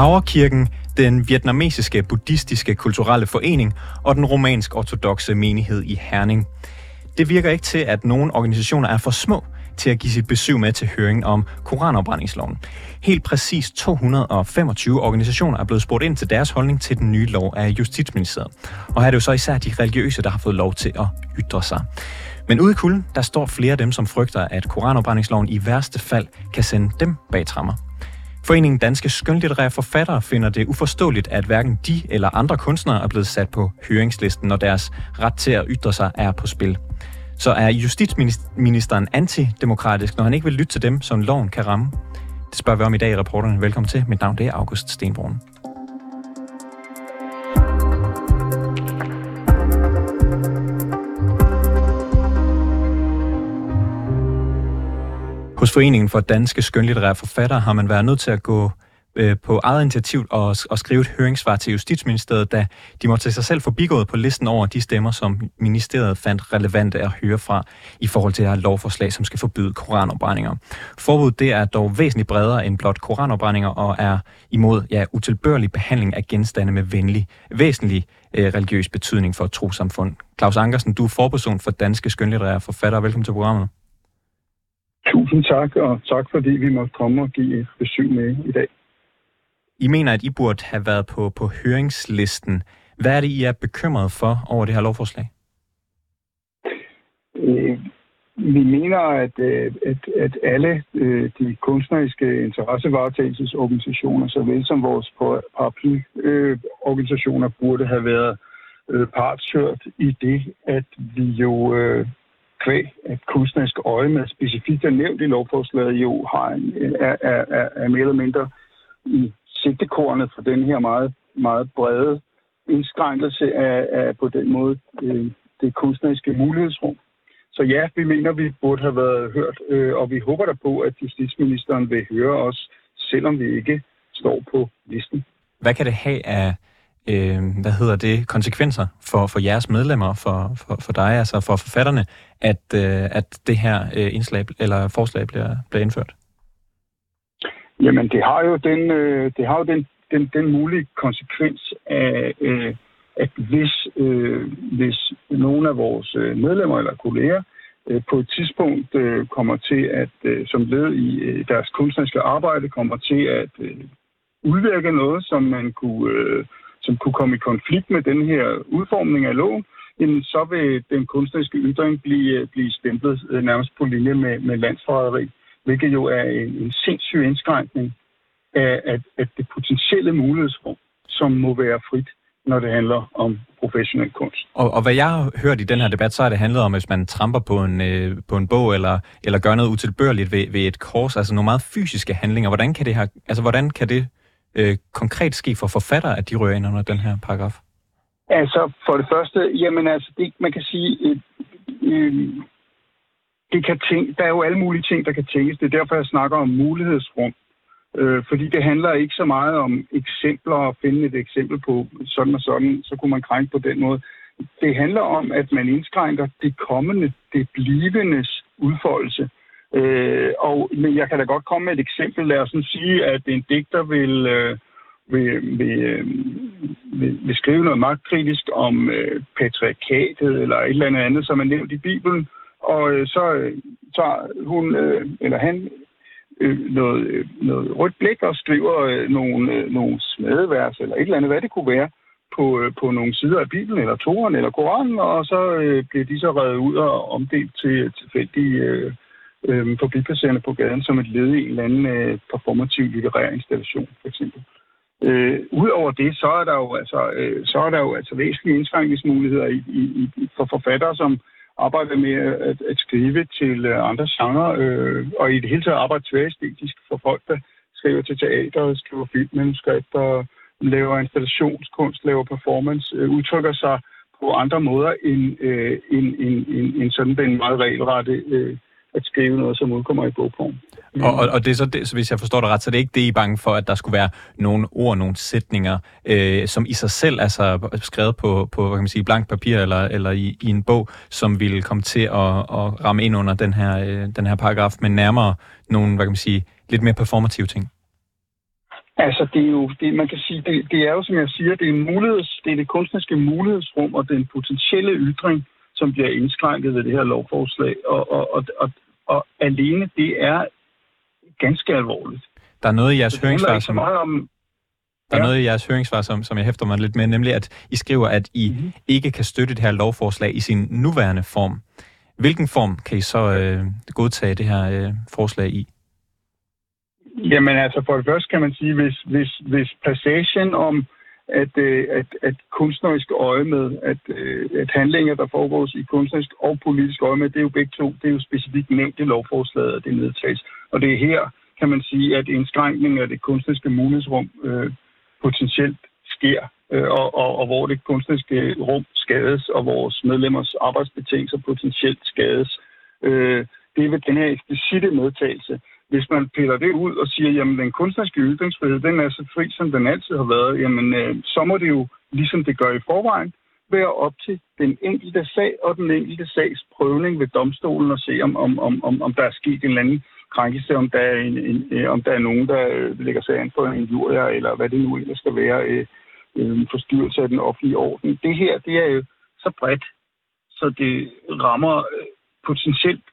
Powerkirken, den vietnamesiske buddhistiske kulturelle forening og den romansk-ortodoxe menighed i Herning. Det virker ikke til, at nogle organisationer er for små til at give sit besøg med til høring om koranopbrændingsloven. Helt præcis 225 organisationer er blevet spurgt ind til deres holdning til den nye lov af Justitsministeriet. Og her er det jo så især de religiøse, der har fået lov til at ytre sig. Men ude i kulden, der står flere af dem, som frygter, at koranopbrændingsloven i værste fald kan sende dem bag trammer. Foreningen Danske Skønlitterære Forfattere finder det uforståeligt, at hverken de eller andre kunstnere er blevet sat på høringslisten, når deres ret til at ytre sig er på spil. Så er justitsministeren antidemokratisk, når han ikke vil lytte til dem, som loven kan ramme? Det spørger vi om i dag i reporterne. Velkommen til. Mit navn det er August Stenbrun. Hos Foreningen for Danske Skønlitterære Forfattere har man været nødt til at gå øh, på eget initiativ og, og skrive et høringssvar til Justitsministeriet, da de måtte tage sig selv forbigået på listen over de stemmer, som ministeriet fandt relevante at høre fra i forhold til det her lovforslag, som skal forbyde koranopbrændinger. Forbuddet det er dog væsentligt bredere end blot koranopbrændinger og er imod ja, utilbørlig behandling af genstande med venlig, væsentlig øh, religiøs betydning for et trosamfund. Claus Ankersen, du er forperson for Danske Skønlitterære Forfattere. Velkommen til programmet. Tusind tak, og tak fordi vi måtte komme og give et besøg med i dag. I mener, at I burde have været på, på høringslisten. Hvad er det, I er bekymret for over det her lovforslag? Øh, vi mener, at, øh, at, at alle øh, de kunstneriske interessevaretagelsesorganisationer, såvel som vores paraplyorganisationer, burde have været partshørt i det, at vi jo kvæg, at kunstnerisk øje med specifikt er nævnt i lovforslaget, jo har en, er, er, er, er mere eller mindre i sigtekornet for den her meget, meget brede indskrænkelse af, af på den måde øh, det kunstneriske mulighedsrum. Så ja, vi mener, vi burde have været hørt, øh, og vi håber da på, at justitsministeren vil høre os, selvom vi ikke står på listen. Hvad kan det have af øh, hvad hedder det, konsekvenser for, for jeres medlemmer, for, for, for dig, altså for forfatterne, at, øh, at det her øh, indslag eller forslag bliver, bliver indført? Jamen, det har jo den, øh, det har jo den, den, den mulige konsekvens af, øh, at hvis, øh, hvis nogle af vores øh, medlemmer eller kolleger øh, på et tidspunkt øh, kommer til at, øh, som led i øh, deres kunstneriske arbejde, kommer til at øh, udvirke noget, som man kunne, øh, som kunne komme i konflikt med den her udformning af loven, jamen, så vil den kunstneriske ytring blive, øh, blive stemplet øh, nærmest på linje med, med landsforræderi hvilket jo er en, en sindssyg indskrænkning af, af, af det potentielle mulighedsrum, som må være frit, når det handler om professionel kunst. Og, og hvad jeg har hørt i den her debat, så har det handlet om, hvis man tramper på en, øh, på en bog, eller, eller gør noget utilbørligt ved, ved et kors, altså nogle meget fysiske handlinger. Hvordan kan det, her, altså, hvordan kan det øh, konkret ske for forfattere, at de rører ind under den her paragraf? Altså, for det første, jamen altså, det, man kan sige, øh, øh, det kan tænke, der er jo alle mulige ting, der kan tænkes. Det er derfor, jeg snakker om mulighedsrum. Øh, fordi det handler ikke så meget om eksempler og finde et eksempel på sådan og sådan, så kunne man krænke på den måde. Det handler om, at man indskrænker det kommende, det blivendes udfoldelse. Øh, og, men jeg kan da godt komme med et eksempel. Lad os sige, at en digter vil, øh, vil, vil, øh, vil, vil skrive noget magtkritisk om øh, patriarkatet eller et eller andet andet, som er nævnt i Bibelen. Og øh, så øh, tager hun, øh, eller han, øh, noget, øh, noget rødt blik og skriver øh, nogle, øh, nogle smedevers, eller et eller andet, hvad det kunne være, på, øh, på nogle sider af Bibelen, eller Toren, eller Koranen, og så øh, bliver de så reddet ud og omdelt til tilfældige øh, øh, forbipasserende på gaden, som et led i en eller anden øh, performativ litterær installation, for eksempel. Øh, Udover det, så er der jo altså, øh, så er der jo altså væsentlige indskrænkningsmuligheder i, i, i, for forfattere, som arbejder med at, at skrive til øh, andre genrer, øh, og i det hele taget arbejde tværestetisk for folk, der skriver til teater, skriver filmmanuskripter, laver installationskunst, laver performance, øh, udtrykker sig på andre måder end, øh, end, end, end, end sådan den meget regelrette øh, at skrive noget, som udkommer i bogform. Mm. Og, og, og det er så, det, så hvis jeg forstår det ret, så det er ikke det, I er bange for, at der skulle være nogle ord, nogle sætninger, øh, som i sig selv altså skrevet på, på hvad kan man sige, blank papir eller, eller i, i en bog, som ville komme til at, at ramme ind under den her, øh, den her paragraf, men nærmere nogle, hvad kan man sige, lidt mere performative ting? Altså, det er jo, det, man kan sige, det, det er jo, som jeg siger, det er, en muligheds, det er det kunstneriske mulighedsrum og den potentielle ytring, som bliver indskrænket ved det her lovforslag. Og, og, og, og, og alene det er ganske alvorligt. Der er noget i jeres høringssvar, som... Om, der er ja. noget i jeres høringssvar, som, som jeg hæfter mig lidt med, nemlig at I skriver, at I mm-hmm. ikke kan støtte det her lovforslag i sin nuværende form. Hvilken form kan I så øh, godtage det her øh, forslag i? Jamen altså, for det første kan man sige, hvis, hvis, hvis passagen om at, øh, at, at kunstnerisk øje med, at, øh, at handlinger, der foregår i kunstnerisk og politisk øje med, det er jo begge to, det er jo specifikt nævnt i lovforslaget, at det nedtages. Og det er her, kan man sige, at indskrænkning af det kunstneriske mulighedsrum øh, potentielt sker, øh, og, og, og hvor det kunstneriske rum skades, og vores medlemmers arbejdsbetingelser potentielt skades. Øh, det er ved den her eksplicite medtagelse. Hvis man piller det ud og siger, jamen den kunstneriske ytringsfrihed, den er så fri, som den altid har været, jamen øh, så må det jo, ligesom det gør i forvejen, være op til den enkelte sag og den enkelte sags prøvning ved domstolen og se, om, om, om, om, om der er sket en eller anden krænkelse, om der er, en, en, øh, om der er nogen, der øh, lægger sig an for en jurier, eller hvad det nu ellers skal være, øh, øh, forstyrrelse af den offentlige orden. Det her, det er jo så bredt, så det rammer øh, potentielt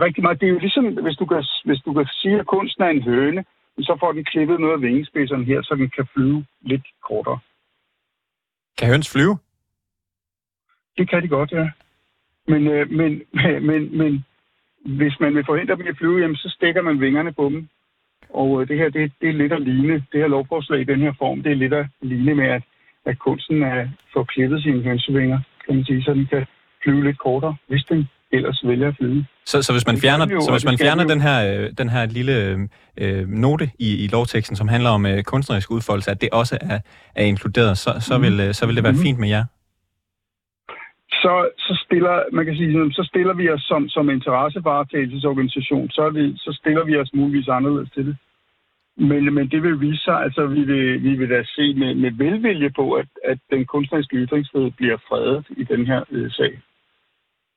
rigtig meget. Det er jo ligesom, hvis du kan, hvis du kan sige, at kunsten er en høne, så får den klippet noget af vingespidserne her, så den kan flyve lidt kortere. Kan høns flyve? Det kan de godt, ja. Men, øh, men, men, men hvis man vil forhindre dem i at flyve, jamen, så stikker man vingerne på dem. Og øh, det her, det, det er lidt at ligne, det her lovforslag i den her form, det er lidt at ligne med, at, at kunsten er får klippet sine hønsevinger, kan man sige, så den kan flyve lidt kortere, hvis den ellers vælger at flyve. Så, så hvis man fjerner, jo, så hvis man fjerner den her, øh, den her lille øh, note i, i lovteksten, som handler om øh, kunstnerisk udfoldelse, at det også er, er inkluderet, så, så, mm. vil, øh, så vil det være mm. fint med jer? så, så stiller, man kan sige, så stiller vi os som, som interessevaretagelsesorganisation, så, vi, så stiller vi os muligvis anderledes til det. Men, men det vil vise sig, altså vi vil, vi vil da se med, med velvilje på, at, at den kunstneriske ytringsfrihed bliver fredet i den her øh, sag.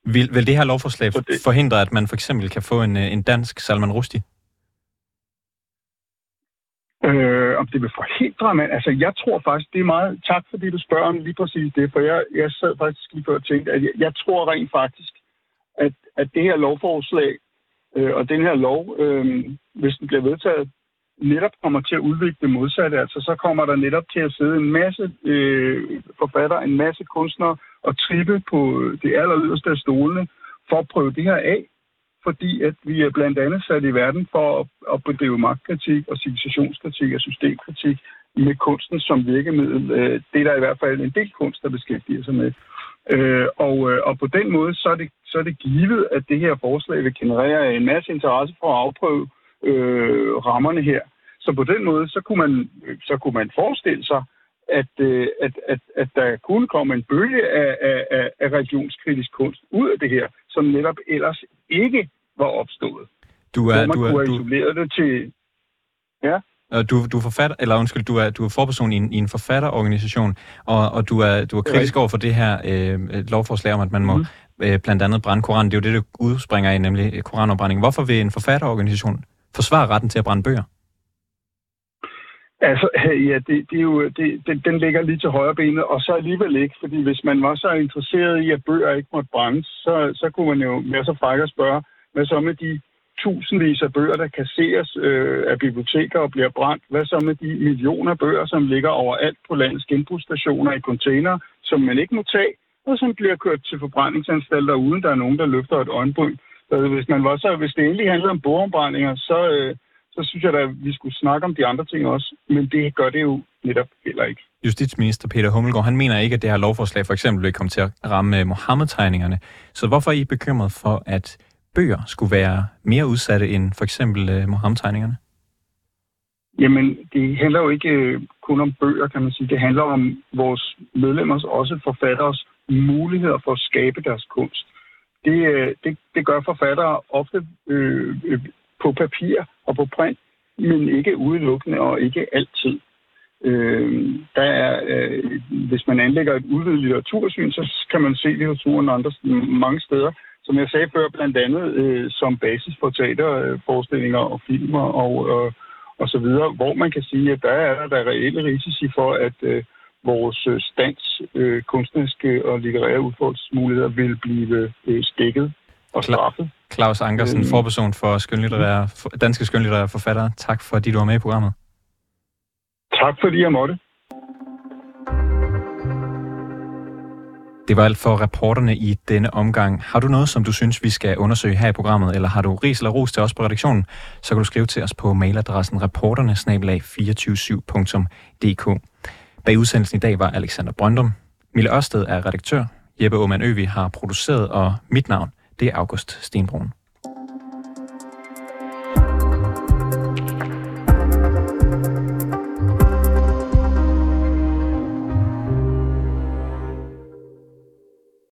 Vil, vil det her lovforslag det, forhindre, at man for eksempel kan få en, øh, en dansk Salman Rushdie? Øh, om det vil forhindre, men altså jeg tror faktisk, det er meget, tak fordi du spørger om lige præcis det, for jeg, jeg sad faktisk lige før og tænkte, at jeg, jeg tror rent faktisk, at, at det her lovforslag øh, og den her lov, øh, hvis den bliver vedtaget, netop kommer til at udvikle det modsatte. Altså så kommer der netop til at sidde en masse øh, forfatter, en masse kunstnere og trippe på øh, det aller yderste af stolene for at prøve det her af fordi at vi er blandt andet sat i verden for at, at bedrive magtkritik og civilisationskritik og systemkritik med kunsten som virkemiddel. Øh, det er der i hvert fald en del kunst, der beskæftiger sig med. Øh, og, øh, og på den måde, så er, det, så er det givet, at det her forslag vil generere en masse interesse for at afprøve øh, rammerne her. Så på den måde, så kunne man, så kunne man forestille sig, at, at, at, at der kunne komme en bølge af, af, af religionskritisk kunst ud af det her, som netop ellers ikke var opstået. Du er, man du er, kunne have isoleret det til... Ja? Du, du er forfatter, eller undskyld, du er, du er forperson i en, i en forfatterorganisation, og, og du er, du er kritisk over for det her øh, lovforslag om, at man må mm. øh, blandt andet brænde Koranen. Det er jo det, det udspringer i, nemlig koranopbrænding. Hvorfor vil en forfatterorganisation forsvare retten til at brænde bøger? Altså, ja, det, det er jo, det, den, den ligger lige til højre benet, og så alligevel ikke, fordi hvis man var så interesseret i, at bøger ikke måtte brændes, så, så kunne man jo være så fræk at spørge, hvad så med de tusindvis af bøger, der kasseres øh, af biblioteker og bliver brændt? Hvad så med de millioner bøger, som ligger overalt på landets genbrugsstationer i container, som man ikke må tage, og som bliver kørt til forbrændingsanstalter, uden der er nogen, der løfter et øjenbryn? Så hvis, man var så, hvis det endelig handlede om bogombrændinger, så, øh, så synes jeg da, at vi skulle snakke om de andre ting også. Men det gør det jo netop heller ikke. Justitsminister Peter Hummelgaard, han mener ikke, at det her lovforslag for eksempel vil komme til at ramme Mohammed-tegningerne. Så hvorfor er I bekymret for, at bøger skulle være mere udsatte end for eksempel uh, Mohammed-tegningerne? Jamen, det handler jo ikke øh, kun om bøger, kan man sige. Det handler om vores medlemmers, også forfatteres, muligheder for at skabe deres kunst. Det, øh, det, det gør forfattere ofte øh, øh, på papir og på print, men ikke udelukkende og ikke altid. Øh, der er, øh, hvis man anlægger et udvidet litteratursyn, så kan man se litteraturen andre, mange steder. Som jeg sagde før, blandt andet øh, som basis for teaterforestillinger øh, og filmer og, øh, og så videre, hvor man kan sige, at der er der reelle risici for, at øh, vores øh, stands øh, kunstneriske og litterære udfordringsmuligheder vil blive øh, stikket og straffet. Claus Ankersen, øh, forperson for skønlitterære, for, danske skønlitterære forfattere. Tak fordi du var med i programmet. Tak fordi jeg måtte. Det var alt for reporterne i denne omgang. Har du noget, som du synes, vi skal undersøge her i programmet, eller har du ris eller ros til os på redaktionen, så kan du skrive til os på mailadressen reporterne 247dk Bag udsendelsen i dag var Alexander Brøndum. Mille Ørsted er redaktør. Jeppe Aumann Øvi har produceret, og mit navn, det er August Stenbrun.